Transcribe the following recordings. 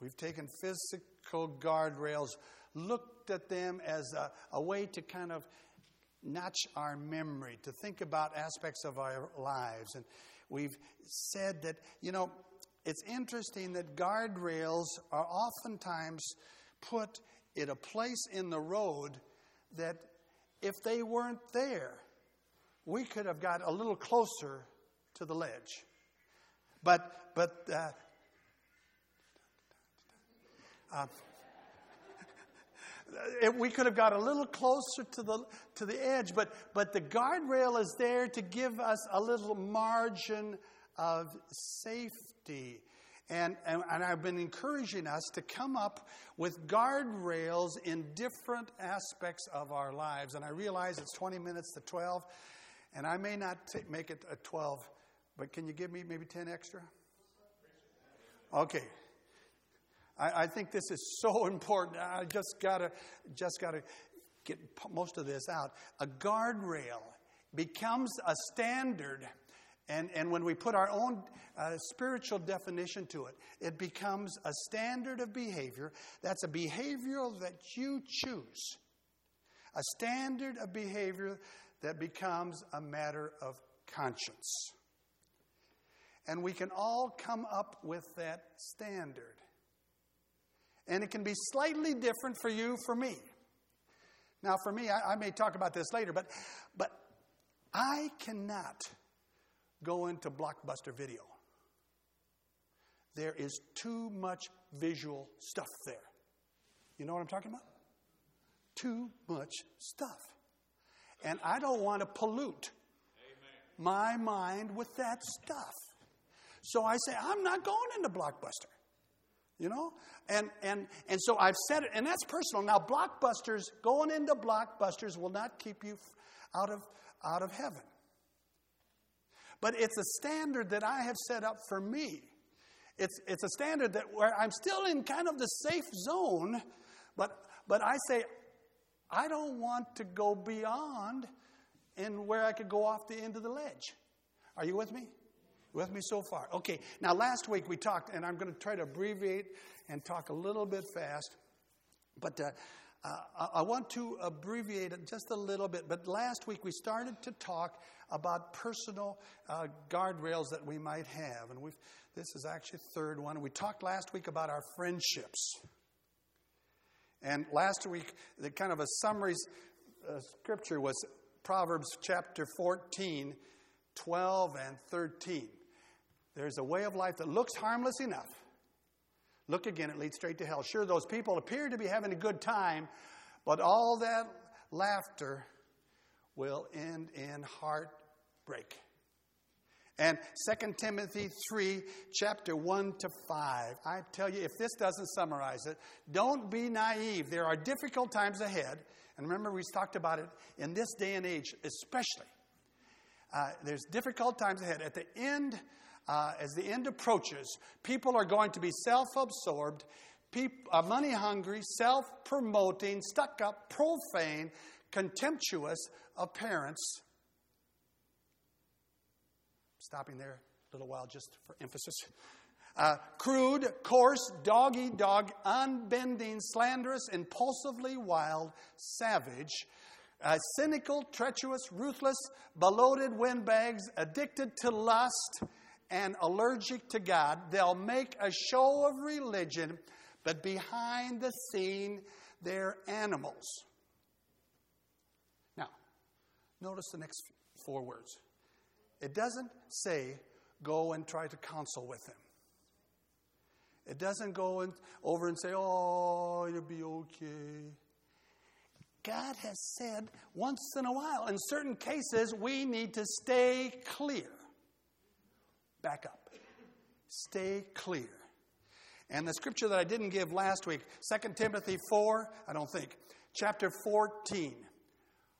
We've taken physical guardrails, looked at them as a, a way to kind of notch our memory, to think about aspects of our lives. And we've said that, you know, it's interesting that guardrails are oftentimes put in a place in the road that if they weren't there, we could have got a little closer to the ledge. But, but, uh, uh, we could have got a little closer to the, to the edge, but, but the guardrail is there to give us a little margin of safety. And, and, and, I've been encouraging us to come up with guardrails in different aspects of our lives. And I realize it's 20 minutes to 12, and I may not t- make it a 12, but can you give me maybe 10 extra? Okay. I, I think this is so important. I just gotta, just gotta get most of this out. A guardrail becomes a standard, and, and when we put our own uh, spiritual definition to it, it becomes a standard of behavior. That's a behavior that you choose. A standard of behavior that becomes a matter of conscience. And we can all come up with that standard. And it can be slightly different for you, for me. Now, for me, I, I may talk about this later, but, but I cannot go into Blockbuster video. There is too much visual stuff there. You know what I'm talking about? Too much stuff. And I don't want to pollute Amen. my mind with that stuff. So I say, I'm not going into Blockbuster. You know? And, and, and so I've said it, and that's personal. Now, blockbusters, going into blockbusters will not keep you out of, out of heaven. But it's a standard that I have set up for me. It's, it's a standard that where I'm still in kind of the safe zone, but, but I say, I don't want to go beyond and where I could go off the end of the ledge. Are you with me? With me so far? Okay, now last week we talked, and I'm going to try to abbreviate and talk a little bit fast, but uh, uh, I want to abbreviate it just a little bit. But last week we started to talk about personal uh, guardrails that we might have, and we've, this is actually the third one. We talked last week about our friendships. And last week, the kind of a summary uh, scripture was Proverbs chapter 14, 12, and 13. There's a way of life that looks harmless enough. Look again, it leads straight to hell. Sure, those people appear to be having a good time, but all that laughter will end in heartbreak. And 2 Timothy 3, chapter 1 to 5. I tell you, if this doesn't summarize it, don't be naive. There are difficult times ahead. And remember, we talked about it in this day and age, especially. Uh, there's difficult times ahead. At the end uh, as the end approaches, people are going to be self absorbed, uh, money hungry, self promoting, stuck up, profane, contemptuous of parents. Stopping there a little while just for emphasis. Uh, crude, coarse, dog eat dog, unbending, slanderous, impulsively wild, savage, uh, cynical, treacherous, ruthless, bloated windbags, addicted to lust, and allergic to God. They'll make a show of religion, but behind the scene, they're animals. Now, notice the next four words. It doesn't say, go and try to counsel with them. It doesn't go in, over and say, oh, you'll be okay. God has said once in a while, in certain cases, we need to stay clear back up. Stay clear. And the scripture that I didn't give last week, 2 Timothy 4, I don't think, chapter 14.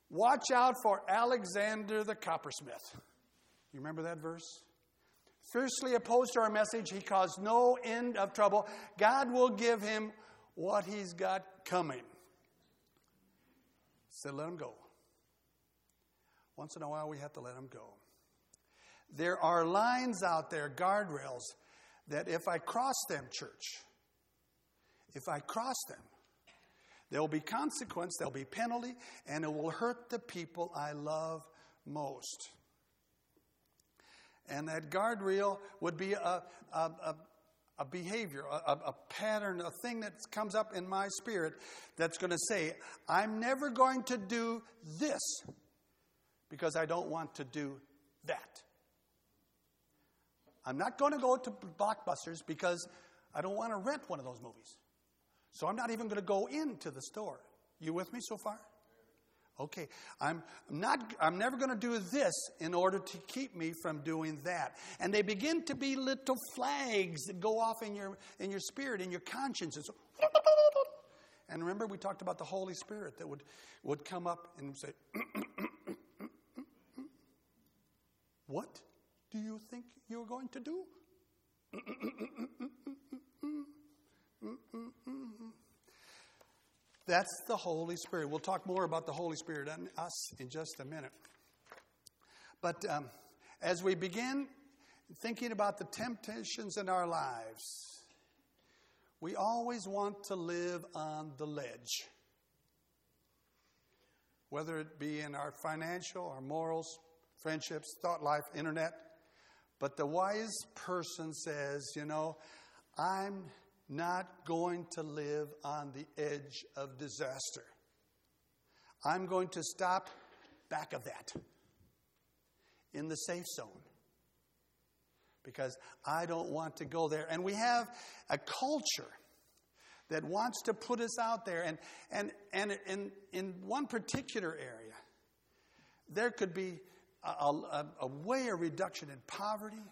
Watch out for Alexander the coppersmith. You remember that verse? Fiercely opposed to our message, he caused no end of trouble. God will give him what he's got coming. Said, let him go. Once in a while, we have to let him go. There are lines out there, guardrails, that if I cross them, church, if I cross them. There will be consequence, there'll be penalty, and it will hurt the people I love most. And that guardrail would be a, a, a, a behavior, a, a pattern, a thing that comes up in my spirit that's going to say, I'm never going to do this because I don't want to do that. I'm not going to go to blockbusters because I don't want to rent one of those movies. So I'm not even going to go into the store. You with me so far? Okay, I'm not I'm never going to do this in order to keep me from doing that. And they begin to be little flags that go off in your in your spirit in your conscience. And remember we talked about the Holy Spirit that would would come up and say What do you think you're going to do? That's the Holy Spirit. We'll talk more about the Holy Spirit and us in just a minute. But um, as we begin thinking about the temptations in our lives, we always want to live on the ledge. Whether it be in our financial, our morals, friendships, thought life, internet. But the wise person says, you know, I'm not going to live on the edge of disaster. I'm going to stop back of that in the safe zone because I don't want to go there. And we have a culture that wants to put us out there. And, and, and in, in one particular area, there could be a, a, a way of reduction in poverty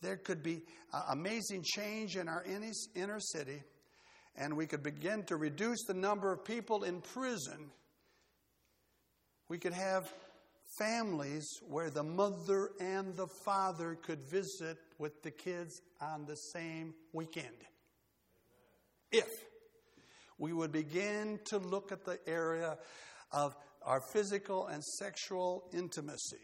there could be amazing change in our inner city, and we could begin to reduce the number of people in prison. We could have families where the mother and the father could visit with the kids on the same weekend. If we would begin to look at the area of our physical and sexual intimacy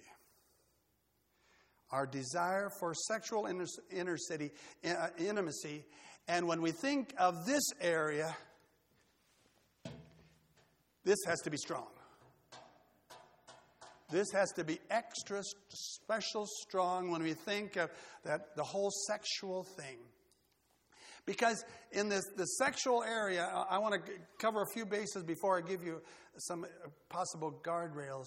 our desire for sexual inner, city, uh, intimacy. And when we think of this area, this has to be strong. This has to be extra special strong when we think of that the whole sexual thing. Because in this, the sexual area, I want to cover a few bases before I give you some uh, possible guardrails.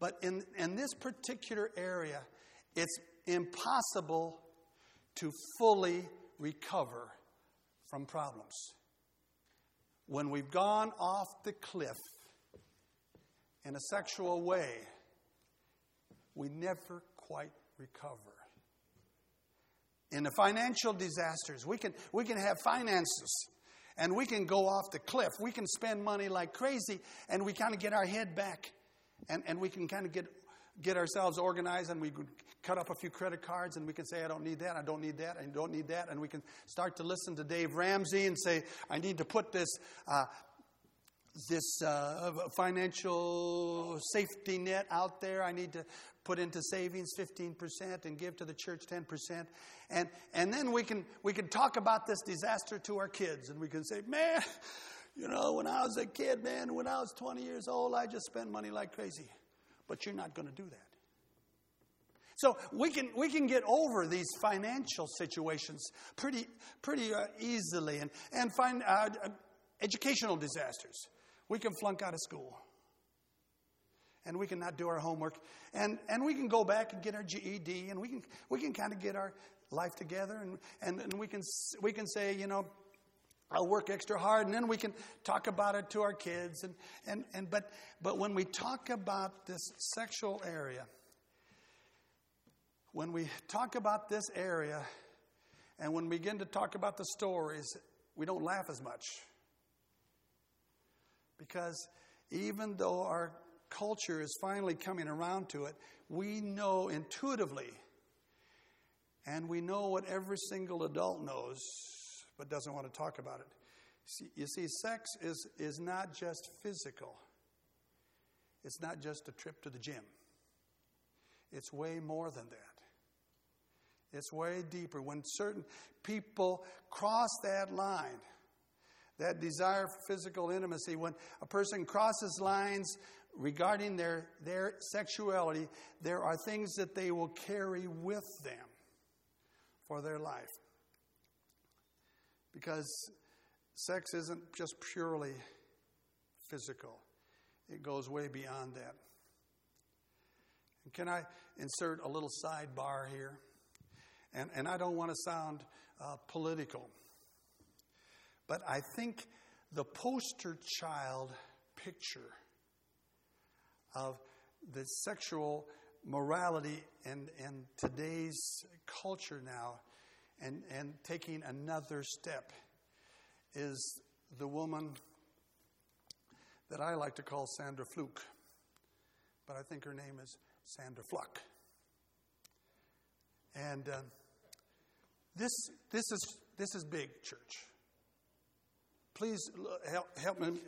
But in, in this particular area, it's impossible to fully recover from problems. When we've gone off the cliff in a sexual way, we never quite recover. In the financial disasters, we can, we can have finances and we can go off the cliff. We can spend money like crazy and we kind of get our head back and, and we can kind of get get ourselves organized and we cut up a few credit cards and we can say, I don't need that, I don't need that, I don't need that. And we can start to listen to Dave Ramsey and say, I need to put this. Uh, this uh, financial safety net out there. I need to put into savings 15% and give to the church 10%. And, and then we can, we can talk about this disaster to our kids and we can say, man, you know, when I was a kid, man, when I was 20 years old, I just spent money like crazy but you're not going to do that. So we can, we can get over these financial situations pretty, pretty uh, easily and, and find uh, educational disasters. We can flunk out of school. And we can not do our homework. And, and we can go back and get our GED and we can, we can kind of get our life together and, and, and we, can, we can say, you know, I'll work extra hard, and then we can talk about it to our kids. And, and, and, but, but when we talk about this sexual area, when we talk about this area, and when we begin to talk about the stories, we don't laugh as much. Because even though our culture is finally coming around to it, we know intuitively, and we know what every single adult knows but doesn't want to talk about it. See, you see, sex is, is not just physical, it's not just a trip to the gym. It's way more than that. It's way deeper. When certain people cross that line, That desire for physical intimacy, when a person crosses lines regarding their, their sexuality, there are things that they will carry with them for their life. Because sex isn't just purely physical, it goes way beyond that. And can I insert a little sidebar here? And, and I don't want to sound uh, political, but I think the poster child picture of the sexual morality in, in today's culture now and, and taking another step is the woman that I like to call Sandra Fluke, but I think her name is Sandra Fluck. And uh, this, this, is, this is big, church. Please help, help me,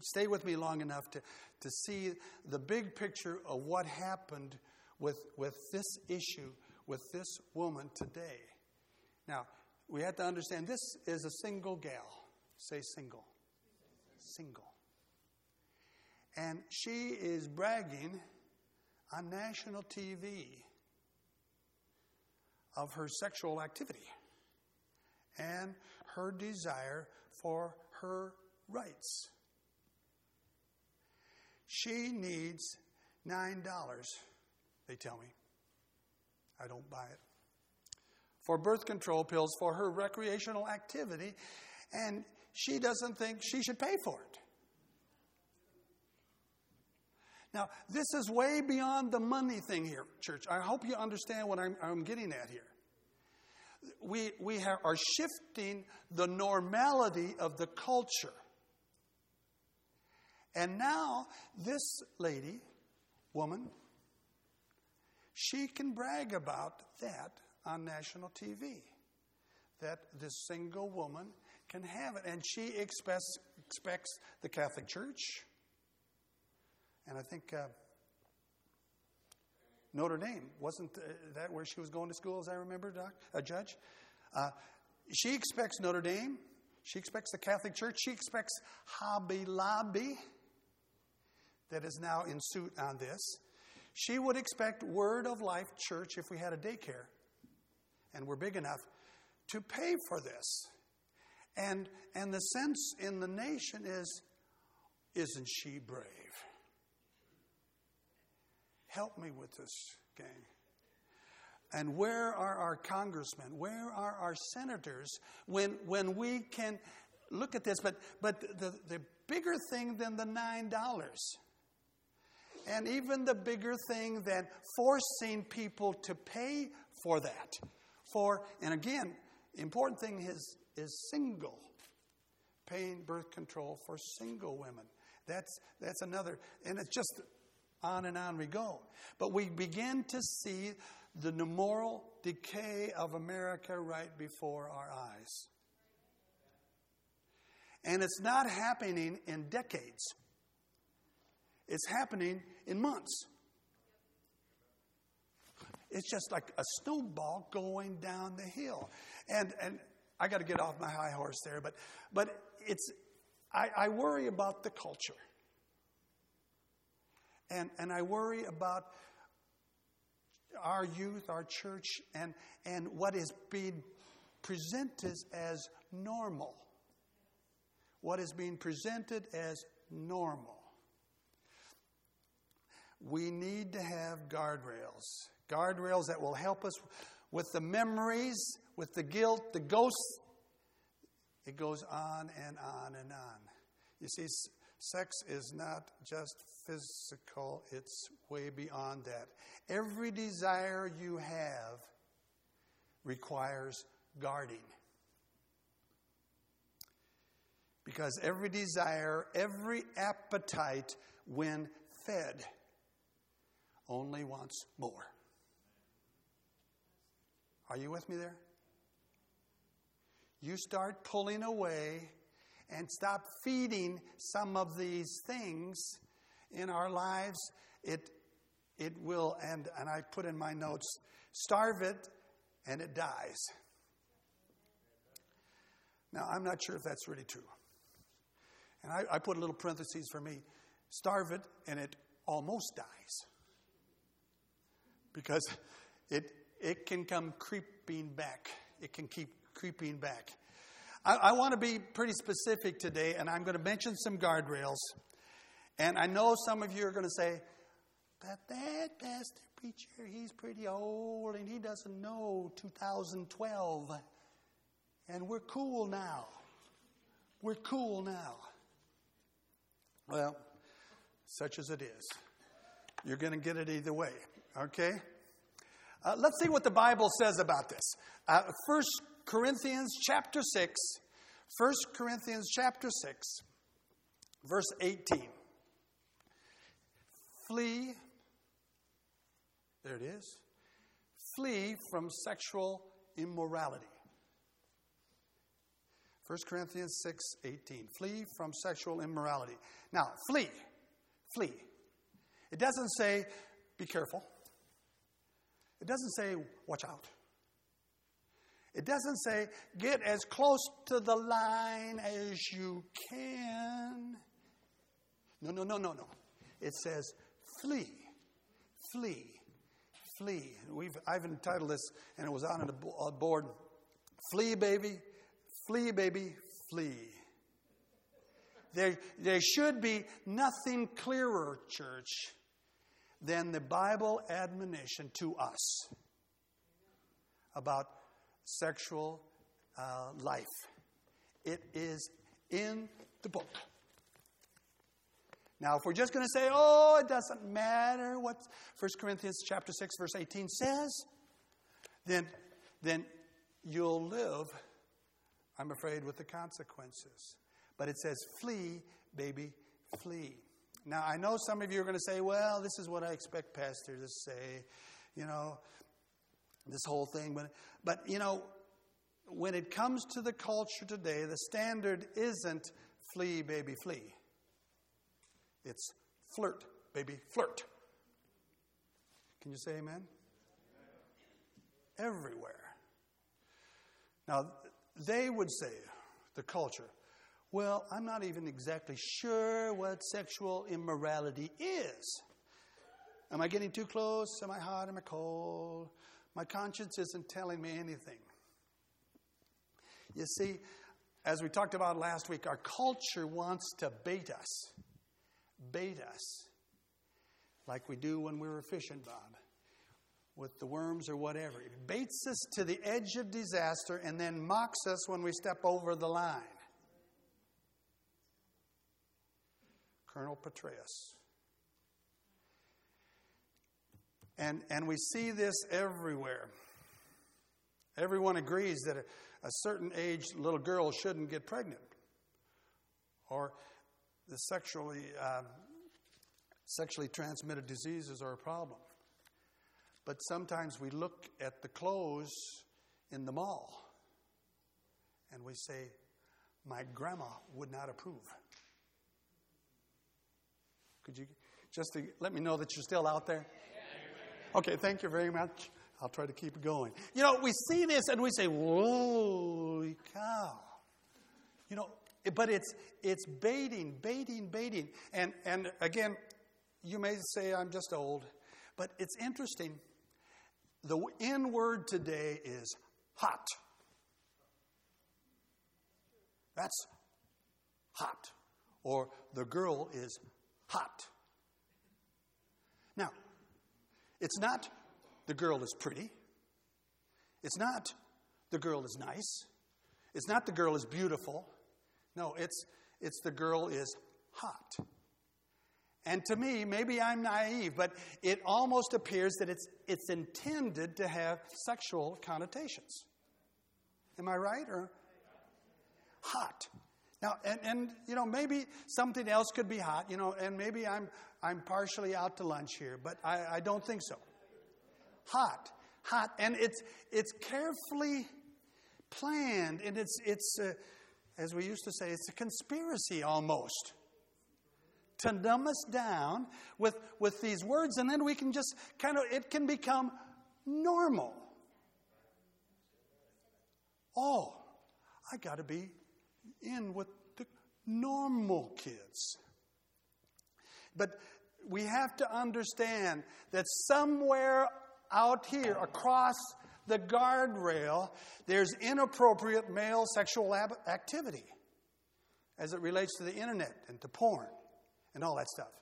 stay with me long enough to, to see the big picture of what happened with, with this issue, with this woman today. Now, we have to understand this is a single gal. Say single. Single. And she is bragging on national TV of her sexual activity and her desire for her rights. She needs $9, they tell me. I don't buy it. For birth control pills for her recreational activity, and she doesn't think she should pay for it. Now, this is way beyond the money thing here, church. I hope you understand what I'm, I'm getting at here. We, we are shifting the normality of the culture. And now, this lady, woman, she can brag about that on national TV. That this single woman can have it. And she expects, expects the Catholic Church, and I think uh, Notre Dame, wasn't uh, that where she was going to school, as I remember, Doc, a judge? Uh, she expects Notre Dame. She expects the Catholic Church. She expects Hobby Lobby, that is now in suit on this. She would expect Word of Life Church, if we had a daycare and we're big enough, to pay for this. And, and the sense in the nation is, isn't she brave? Help me with this, gang. And where are our congressmen? Where are our senators when, when we can look at this? But, but the, the bigger thing than the $9 and even the bigger thing than forcing people to pay for that. For, and again, important thing is, is single, paying birth control for single women. That's, that's another, and it's just on and on we go. But we begin to see the moral decay of America right before our eyes. And it's not happening in decades. It's happening in months. It's just like a snowball going down the hill. And, and I got to get off my high horse there, but, but it's, I, I worry about the culture. And, and I worry about our youth, our church, and, and what is being presented as normal. What is being presented as normal. We need to have guardrails. Guardrails that will help us with the memories, with the guilt, the ghosts. It goes on and on and on. You see, sex is not just physical, it's way beyond that. Every desire you have requires guarding. Because every desire, every appetite, when fed, only wants more. Are you with me there? You start pulling away and stop feeding some of these things in our lives, it, it will, and, and I put in my notes, starve it and it dies. Now, I'm not sure if that's really true. And I, I put a little parentheses for me starve it and it almost dies. Because it, it can come creeping back. It can keep creeping back. I, I want to be pretty specific today, and I'm going to mention some guardrails. And I know some of you are going to say, but that pastor preacher, he's pretty old and he doesn't know 2012. And we're cool now. We're cool now. Well, such as it is. You're going to get it either way, okay? Uh, let's see what the Bible says about this. Uh, 1 Corinthians chapter 6, 1 Corinthians chapter 6, verse 18. Flee, there it is, flee from sexual immorality. 1 Corinthians 6 18. Flee from sexual immorality. Now, flee. Flee. It doesn't say, be careful. It doesn't say, watch out. It doesn't say, get as close to the line as you can. No, no, no, no, no. It says, flee. Flee. Flee. We've, I've entitled this, and it was on a board Flee, baby. Flee, baby. Flee. There, there should be nothing clearer, church, than the Bible admonition to us about sexual uh, life. It is in the book. Now, if we're just going to say, oh, it doesn't matter what 1 Corinthians chapter 6, verse 18 says, then, then you'll live, I'm afraid, with the consequences. But it says, flee, baby, flee. Now, I know some of you are going to say, well, this is what I expect pastors to say, you know, this whole thing. But, but, you know, when it comes to the culture today, the standard isn't flee, baby, flee. It's flirt, baby, flirt. Can you say amen? Everywhere. Now, they would say, the culture, well, I'm not even exactly sure what sexual immorality is. Am I getting too close? Am I hot? Am I cold? My conscience isn't telling me anything. You see, as we talked about last week, our culture wants to bait us. Bait us. Like we do when we were fishing, Bob, with the worms or whatever. It baits us to the edge of disaster and then mocks us when we step over the line. Colonel Petraeus. And, and we see this everywhere. Everyone agrees that a, a certain age little girl shouldn't get pregnant, or the sexually, uh, sexually transmitted diseases are a problem. But sometimes we look at the clothes in the mall and we say, My grandma would not approve. Could you just to let me know that you're still out there? Okay, thank you very much. I'll try to keep going. You know, we see this and we say, "Holy cow!" You know, but it's it's baiting, baiting, baiting, and and again, you may say I'm just old, but it's interesting. The N word today is hot. That's hot. Or the girl is hot. Now, it's not the girl is pretty. It's not the girl is nice. It's not the girl is beautiful. No, it's, it's the girl is hot. And to me, maybe I'm naive, but it almost appears that it's, it's intended to have sexual connotations. Am I right? Or hot. Now, and, and, you know, maybe something else could be hot, you know, and maybe I'm, I'm partially out to lunch here, but I, I don't think so. Hot, hot, and it's, it's carefully planned, and it's, it's uh, as we used to say, it's a conspiracy almost to numb us down with, with these words, and then we can just kind of, it can become normal. Oh, I got to be in with the normal kids. But we have to understand that somewhere out here across the guardrail, there's inappropriate male sexual activity as it relates to the internet and to porn and all that stuff.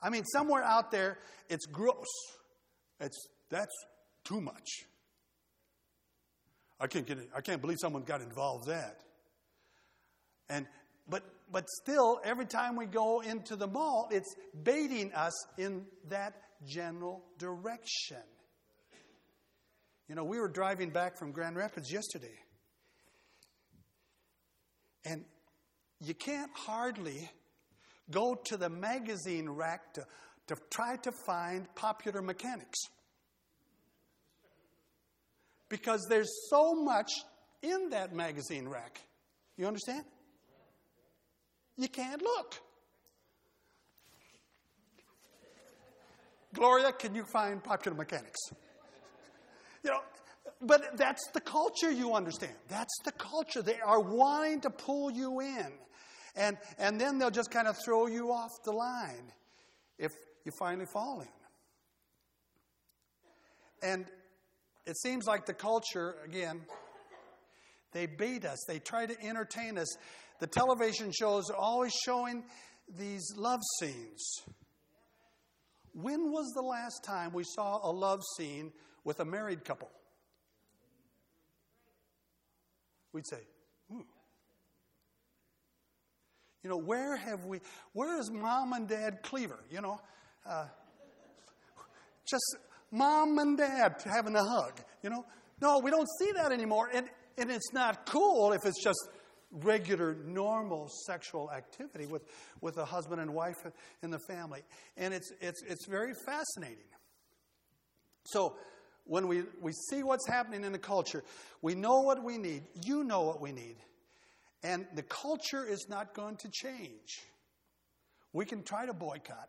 I mean, somewhere out there, it's gross. It's, that's too much. I can't get. I can't believe someone got involved that. And but but still, every time we go into the mall, it's baiting us in that general direction. You know, we were driving back from Grand Rapids yesterday. And you can't hardly go to the magazine rack to, to try to find popular mechanics. Because there's so much in that magazine rack. You understand? You can't look. Gloria, can you find popular mechanics? You know, but that's the culture you understand. That's the culture. They are wanting to pull you in. And, and then they'll just kind of throw you off the line if you finally fall in. And it seems like the culture, again, they bait us, they try to entertain us. The television shows are always showing these love scenes. When was the last time we saw a love scene with a married couple? We'd say, hmm. You know, where have we, where is mom and dad Cleaver? You know, uh, just mom and dad having a hug, you know? No, we don't see that anymore. And, and it's not cool if it's just regular, normal sexual activity with, with a husband and wife in the family. And it's, it's, it's very fascinating. So, when we, we see what's happening in the culture, we know what we need. You know what we need. And the culture is not going to change. We can try to boycott.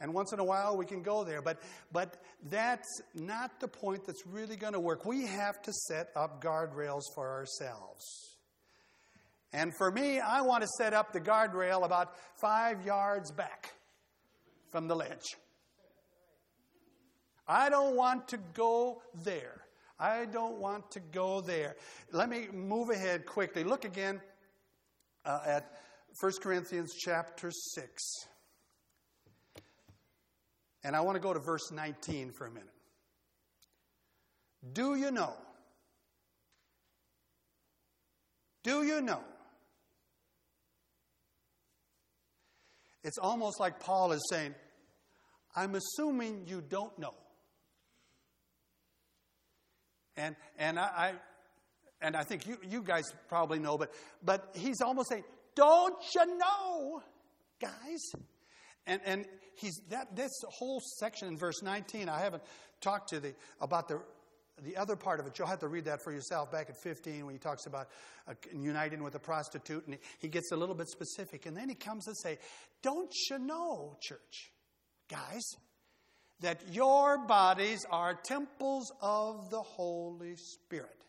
And once in a while we can go there. But, but that's not the point that's really going to work. We have to set up guardrails for ourselves. And for me, I want to set up the guardrail about five yards back from the ledge. I don't want to go there. I don't want to go there. Let me move ahead quickly. Look again uh, at 1 Corinthians chapter 6. And I want to go to verse 19 for a minute. Do you know? Do you know? It's almost like Paul is saying, I'm assuming you don't know. And, and I, and I think you, you guys probably know, but, but he's almost saying, Don't you know, guys? And, and he's that this whole section in verse 19, I haven't talked to the about the the other part of it. You'll have to read that for yourself back at 15 when he talks about uh, uniting with a prostitute, and he gets a little bit specific. And then he comes and say, Don't you know, church, guys, that your bodies are temples of the Holy Spirit?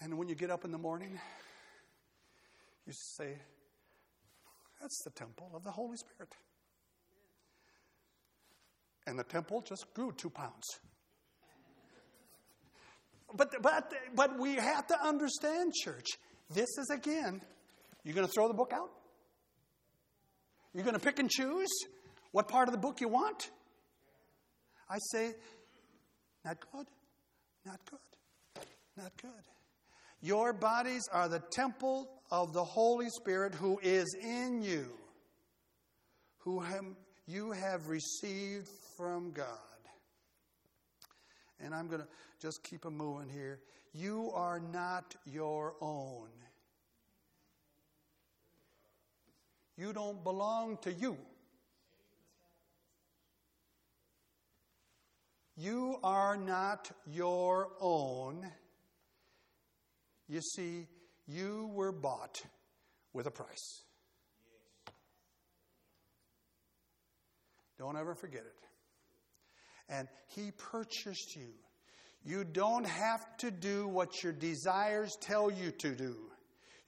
And when you get up in the morning, you say, That's the temple of the Holy Spirit. And the temple just grew two pounds. But, but, but we have to understand, church, this is again, you're going to throw the book out? You're going to pick and choose what part of the book you want? I say, not good, not good, not good. Your bodies are the temple of the Holy Spirit who is in you, who you have received from God. And I'm going to just keep a moving here. You are not your own. You don't belong to you. You are not your own. You see, you were bought with a price. Don't ever forget it. And He purchased you. You don't have to do what your desires tell you to do.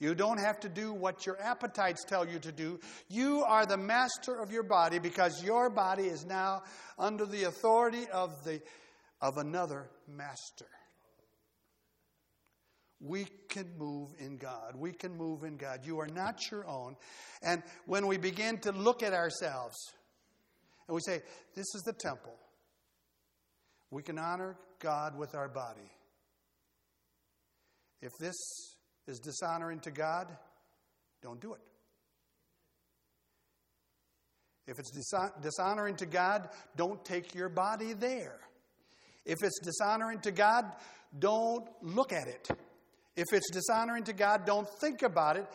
You don't have to do what your appetites tell you to do. You are the master of your body because your body is now under the authority of, the, of another master. We can move in God. We can move in God. You are not your own. And when we begin to look at ourselves and we say, This is the temple, we can honor God with our body. If this is dishonoring to God, don't do it. If it's dishonoring to God, don't take your body there. If it's dishonoring to God, don't look at it. If it's dishonoring to God, don't think about it.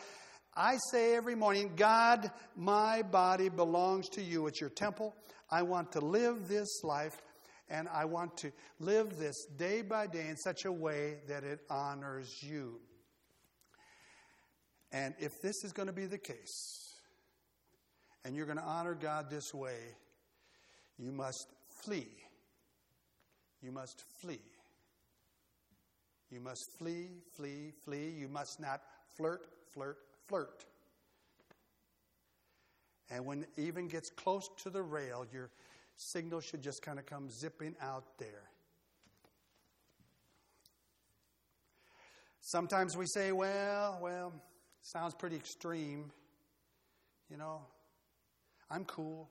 I say every morning, God, my body belongs to you. It's your temple. I want to live this life and I want to live this day by day in such a way that it honors you. And if this is going to be the case, and you're going to honor God this way, you must flee. You must flee. You must flee, flee, flee. You must not flirt, flirt, flirt. And when it even gets close to the rail, your signal should just kind of come zipping out there. Sometimes we say, well, well, sounds pretty extreme. You know, I'm cool.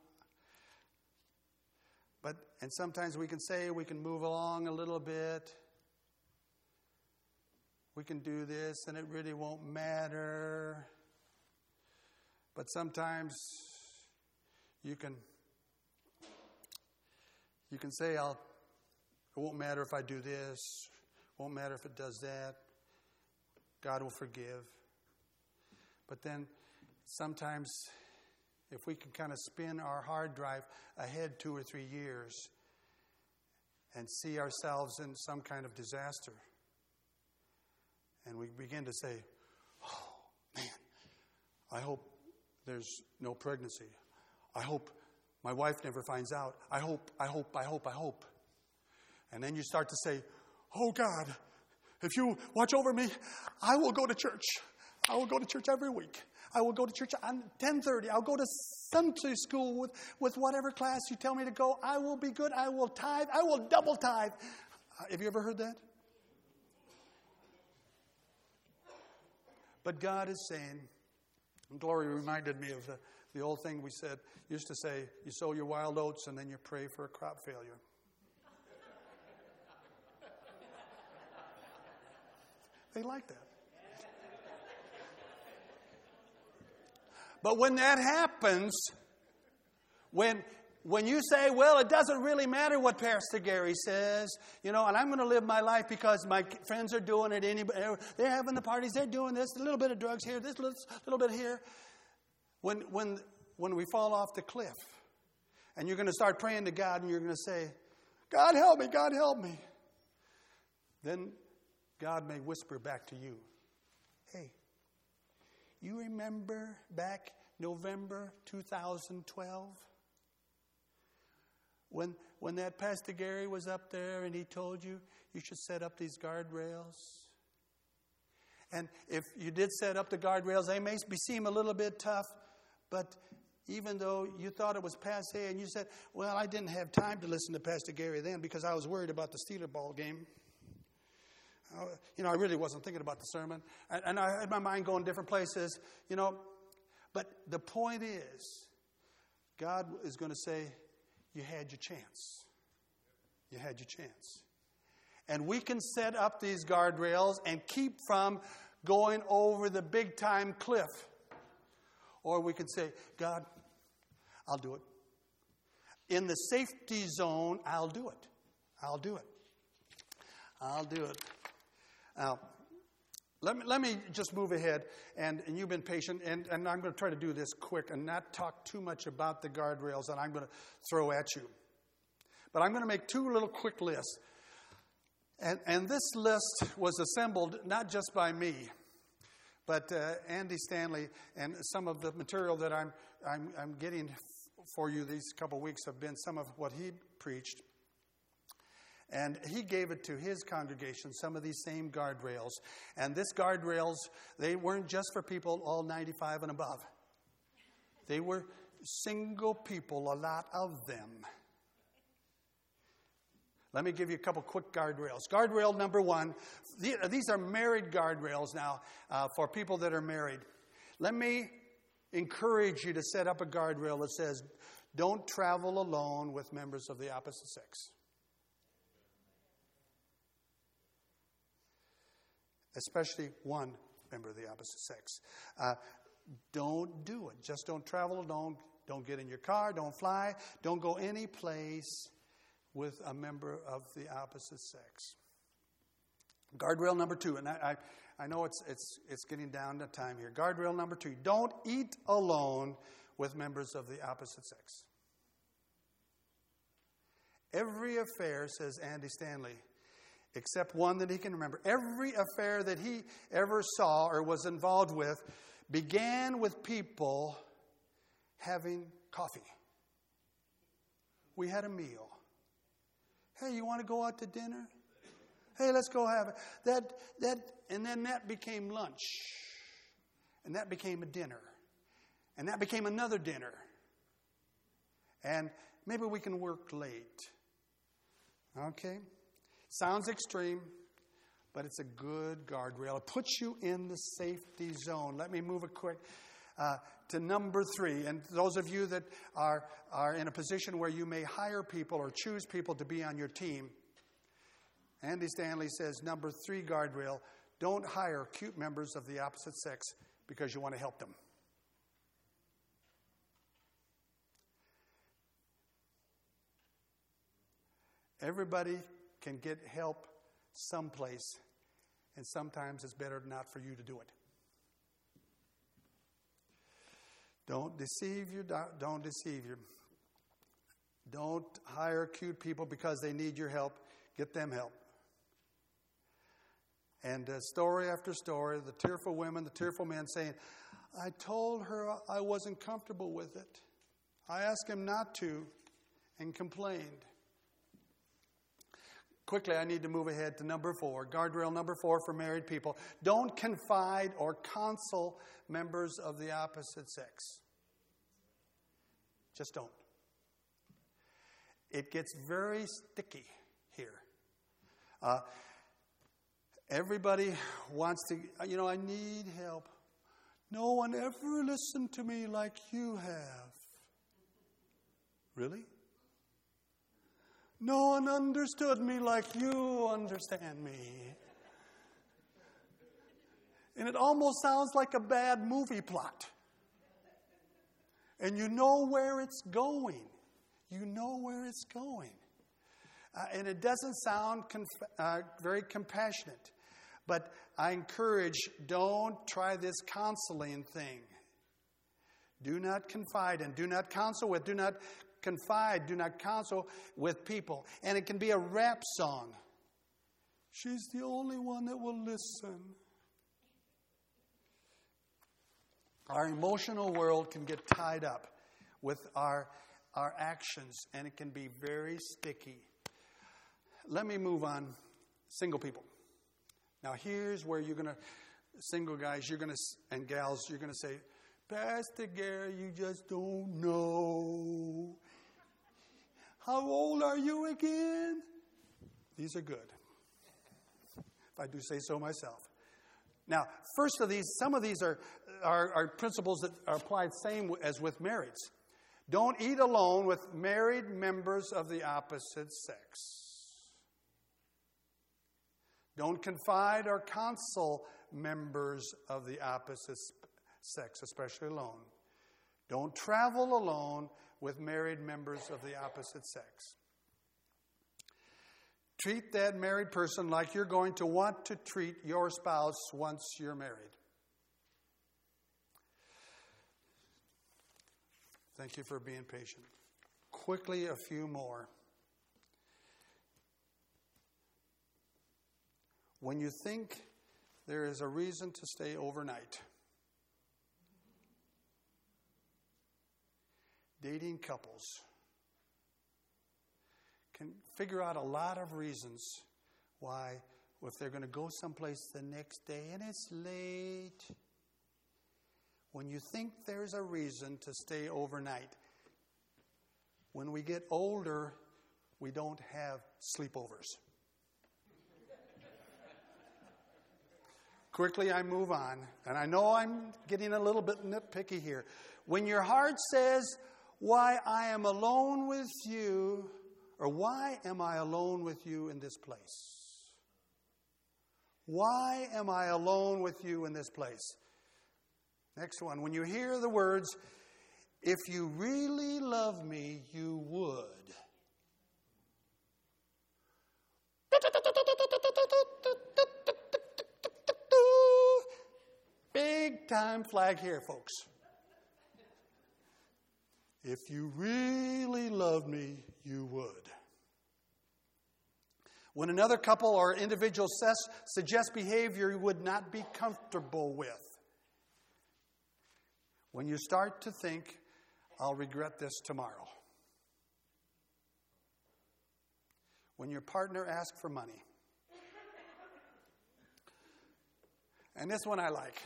But, and sometimes we can say we can move along a little bit we can do this and it really won't matter. But sometimes you can you can say I'll it won't matter if I do this, won't matter if it does that. God will forgive. But then sometimes if we can kind of spin our hard drive ahead two or three years and see ourselves in some kind of disaster and we begin to say, oh, man, I hope there's no pregnancy. I hope my wife never finds out. I hope, I hope, I hope, I hope. And then you start to say, oh, God, if you watch over me, I will go to church. I will go to church every week. I will go to church on 10:30. I'll go to Sunday school with, with whatever class you tell me to go. I will be good. I will tithe. I will double tithe. Uh, have you ever heard that? But God is saying, Glory reminded me of the, the old thing we said, used to say, you sow your wild oats and then you pray for a crop failure. they like that. But when that happens, when when you say, well, it doesn't really matter what Pastor Gary says, you know, and I'm going to live my life because my friends are doing it, anybody, they're having the parties, they're doing this, a little bit of drugs here, this little, little bit here. When, when, when we fall off the cliff and you're going to start praying to God and you're going to say, God help me, God help me, then God may whisper back to you, hey, you remember back November 2012? When, when that Pastor Gary was up there and he told you you should set up these guardrails. And if you did set up the guardrails, they may seem a little bit tough, but even though you thought it was passe and you said, Well, I didn't have time to listen to Pastor Gary then because I was worried about the Steeler ball game. You know, I really wasn't thinking about the sermon. And, and I had my mind going different places, you know. But the point is, God is going to say, you had your chance. You had your chance. And we can set up these guardrails and keep from going over the big time cliff. Or we can say, God, I'll do it. In the safety zone, I'll do it. I'll do it. I'll do it. Now, let me, let me just move ahead, and, and you've been patient, and, and I'm going to try to do this quick and not talk too much about the guardrails that I'm going to throw at you. But I'm going to make two little quick lists. And, and this list was assembled not just by me, but uh, Andy Stanley and some of the material that I'm, I'm, I'm getting for you these couple weeks have been some of what he preached. And he gave it to his congregation, some of these same guardrails. And this guardrails, they weren't just for people all 95 and above. They were single people, a lot of them. Let me give you a couple quick guardrails. Guardrail number one these are married guardrails now uh, for people that are married. Let me encourage you to set up a guardrail that says, don't travel alone with members of the opposite sex. Especially one member of the opposite sex. Uh, don't do it. Just don't travel alone. Don't get in your car. Don't fly. Don't go any place with a member of the opposite sex. Guardrail number two, and I, I, I know it's, it's, it's getting down to time here. Guardrail number two don't eat alone with members of the opposite sex. Every affair, says Andy Stanley, except one that he can remember, every affair that he ever saw or was involved with began with people having coffee. We had a meal. Hey, you want to go out to dinner? Hey, let's go have it. That, that, and then that became lunch. And that became a dinner. And that became another dinner. And maybe we can work late. Okay? Sounds extreme, but it's a good guardrail. It puts you in the safety zone. Let me move it quick. Uh, to number three. And those of you that are, are in a position where you may hire people or choose people to be on your team, Andy Stanley says number three guardrail don't hire cute members of the opposite sex because you want to help them. Everybody can get help someplace, and sometimes it's better not for you to do it. Don't deceive you. Don't deceive you. Don't hire cute people because they need your help. Get them help. And uh, story after story, the tearful women, the tearful men saying, I told her I wasn't comfortable with it. I asked him not to and complained. Quickly, I need to move ahead to number four. Guardrail number four for married people. Don't confide or counsel members of the opposite sex. Just don't. It gets very sticky here. Uh, everybody wants to, you know, I need help. No one ever listened to me like you have. Really? No one understood me like you understand me. And it almost sounds like a bad movie plot. And you know where it's going. You know where it's going. Uh, and it doesn't sound conf- uh, very compassionate. But I encourage don't try this counseling thing. Do not confide and do not counsel with. Do not confide, do not counsel with people. And it can be a rap song. She's the only one that will listen. Our emotional world can get tied up with our, our actions, and it can be very sticky. Let me move on. Single people. Now, here's where you're going to, single guys, you're going to, and gals, you're going to say, Pastor Gary, you just don't know. How old are you again? These are good. If I do say so myself. Now, first of these, some of these are, are, are principles that are applied same as with marrieds. Don't eat alone with married members of the opposite sex. Don't confide or counsel members of the opposite sex, especially alone. Don't travel alone with married members of the opposite sex. Treat that married person like you're going to want to treat your spouse once you're married. Thank you for being patient. Quickly, a few more. When you think there is a reason to stay overnight, dating couples can figure out a lot of reasons why, if they're going to go someplace the next day and it's late, when you think there's a reason to stay overnight, when we get older, we don't have sleepovers. Quickly, I move on, and I know I'm getting a little bit nitpicky here. When your heart says, Why I am alone with you, or why am I alone with you in this place? Why am I alone with you in this place? Next one. When you hear the words, If you really love me, you would. Big time flag here, folks. If you really love me, you would. When another couple or individual suggests behavior you would not be comfortable with, when you start to think, I'll regret this tomorrow. When your partner asks for money. And this one I like.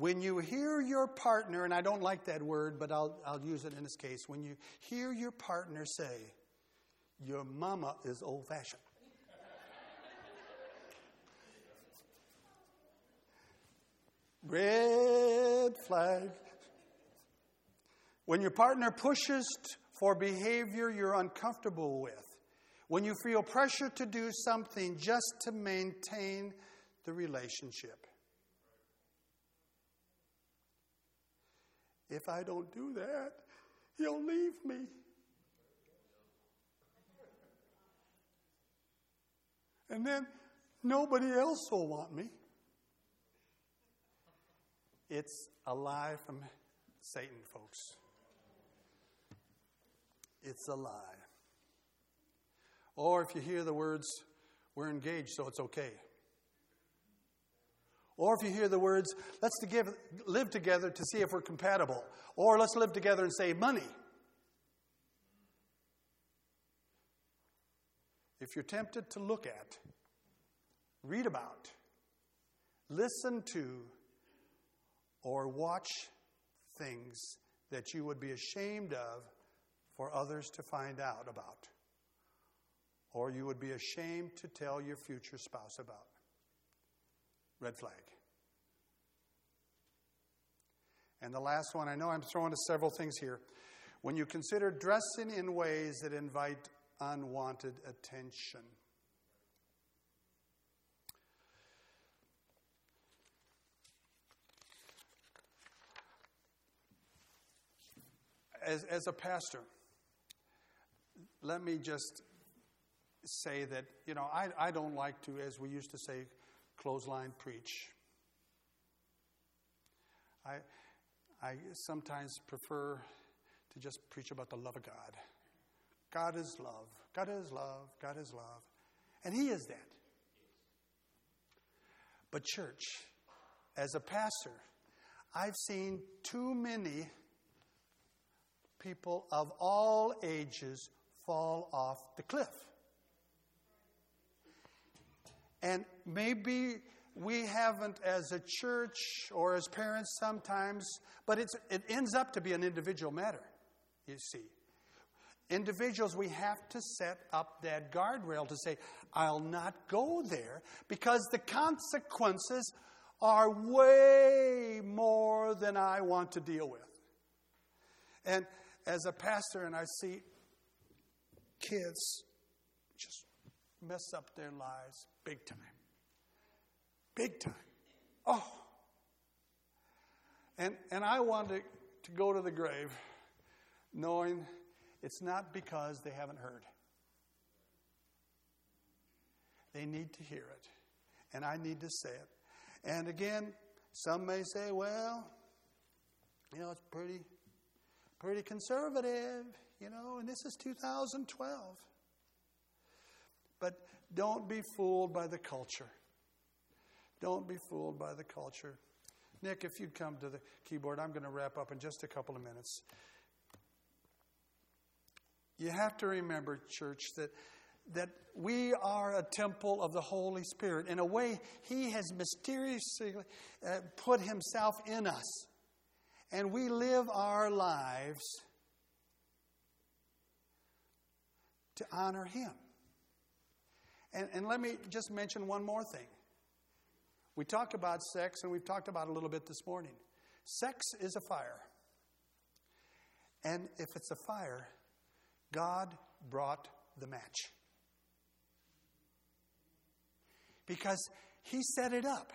When you hear your partner, and I don't like that word, but I'll, I'll use it in this case. When you hear your partner say, Your mama is old fashioned. Red flag. When your partner pushes for behavior you're uncomfortable with, when you feel pressure to do something just to maintain the relationship. If I don't do that, he'll leave me. And then nobody else will want me. It's a lie from Satan, folks. It's a lie. Or if you hear the words, we're engaged, so it's okay. Or if you hear the words, let's live together to see if we're compatible. Or let's live together and save money. If you're tempted to look at, read about, listen to, or watch things that you would be ashamed of for others to find out about, or you would be ashamed to tell your future spouse about. Red flag. And the last one, I know I'm throwing to several things here. When you consider dressing in ways that invite unwanted attention. as, as a pastor, let me just say that, you know, I, I don't like to, as we used to say, clothesline preach. I, I sometimes prefer to just preach about the love of God. God is love. God is love. God is love. And He is that. But, church, as a pastor, I've seen too many people of all ages fall off the cliff. And maybe we haven't as a church or as parents sometimes, but it ends up to be an individual matter, you see. Individuals, we have to set up that guardrail to say, I'll not go there because the consequences are way more than I want to deal with. And as a pastor and I see kids mess up their lives big time. Big time. Oh. And, and I want to, to go to the grave knowing it's not because they haven't heard. They need to hear it. And I need to say it. And again, some may say, well, you know, it's pretty pretty conservative, you know, and this is 2012. But don't be fooled by the culture. Don't be fooled by the culture. Nick, if you'd come to the keyboard, I'm going to wrap up in just a couple of minutes. You have to remember, church, that, that we are a temple of the Holy Spirit. In a way, He has mysteriously uh, put Himself in us. And we live our lives to honor Him. And, and let me just mention one more thing. We talk about sex, and we've talked about a little bit this morning. Sex is a fire. And if it's a fire, God brought the match. Because He set it up.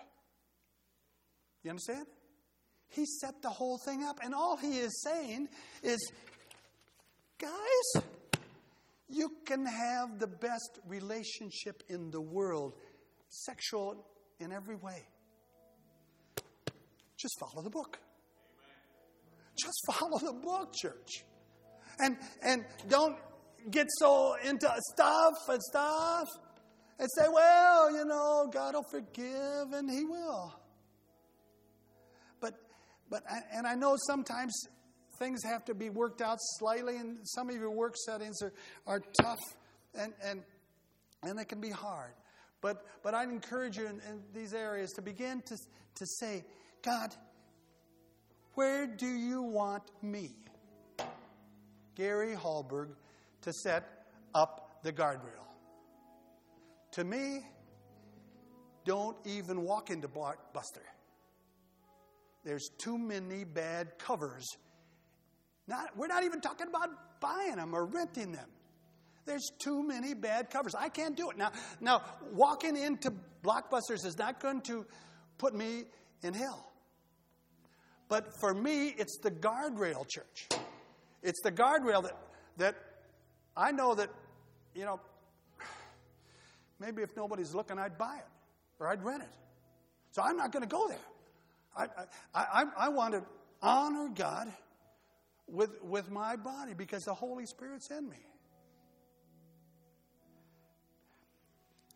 You understand? He set the whole thing up. And all He is saying is, guys, you can have the best relationship in the world, sexual in every way. Just follow the book. Just follow the book, church. And and don't get so into stuff and stuff and say, well, you know, God will forgive and He will. But but and I know sometimes things have to be worked out slightly, and some of your work settings are, are tough and, and, and they can be hard. But, but I'd encourage you in, in these areas to begin to, to say, God, where do you want me, Gary Hallberg, to set up the guardrail? To me, don't even walk into Blockbuster. There's too many bad covers not, we're not even talking about buying them or renting them. There's too many bad covers. I can't do it. Now, now walking into Blockbusters is not going to put me in hell. But for me, it's the guardrail church. It's the guardrail that, that I know that, you know, maybe if nobody's looking, I'd buy it or I'd rent it. So I'm not going to go there. I, I, I, I want to honor God with, with my body because the Holy Spirit's in me.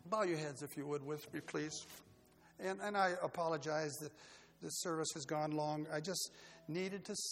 Bow your heads, if you would, with me, please. And, and I apologize that this service has gone long. I just needed to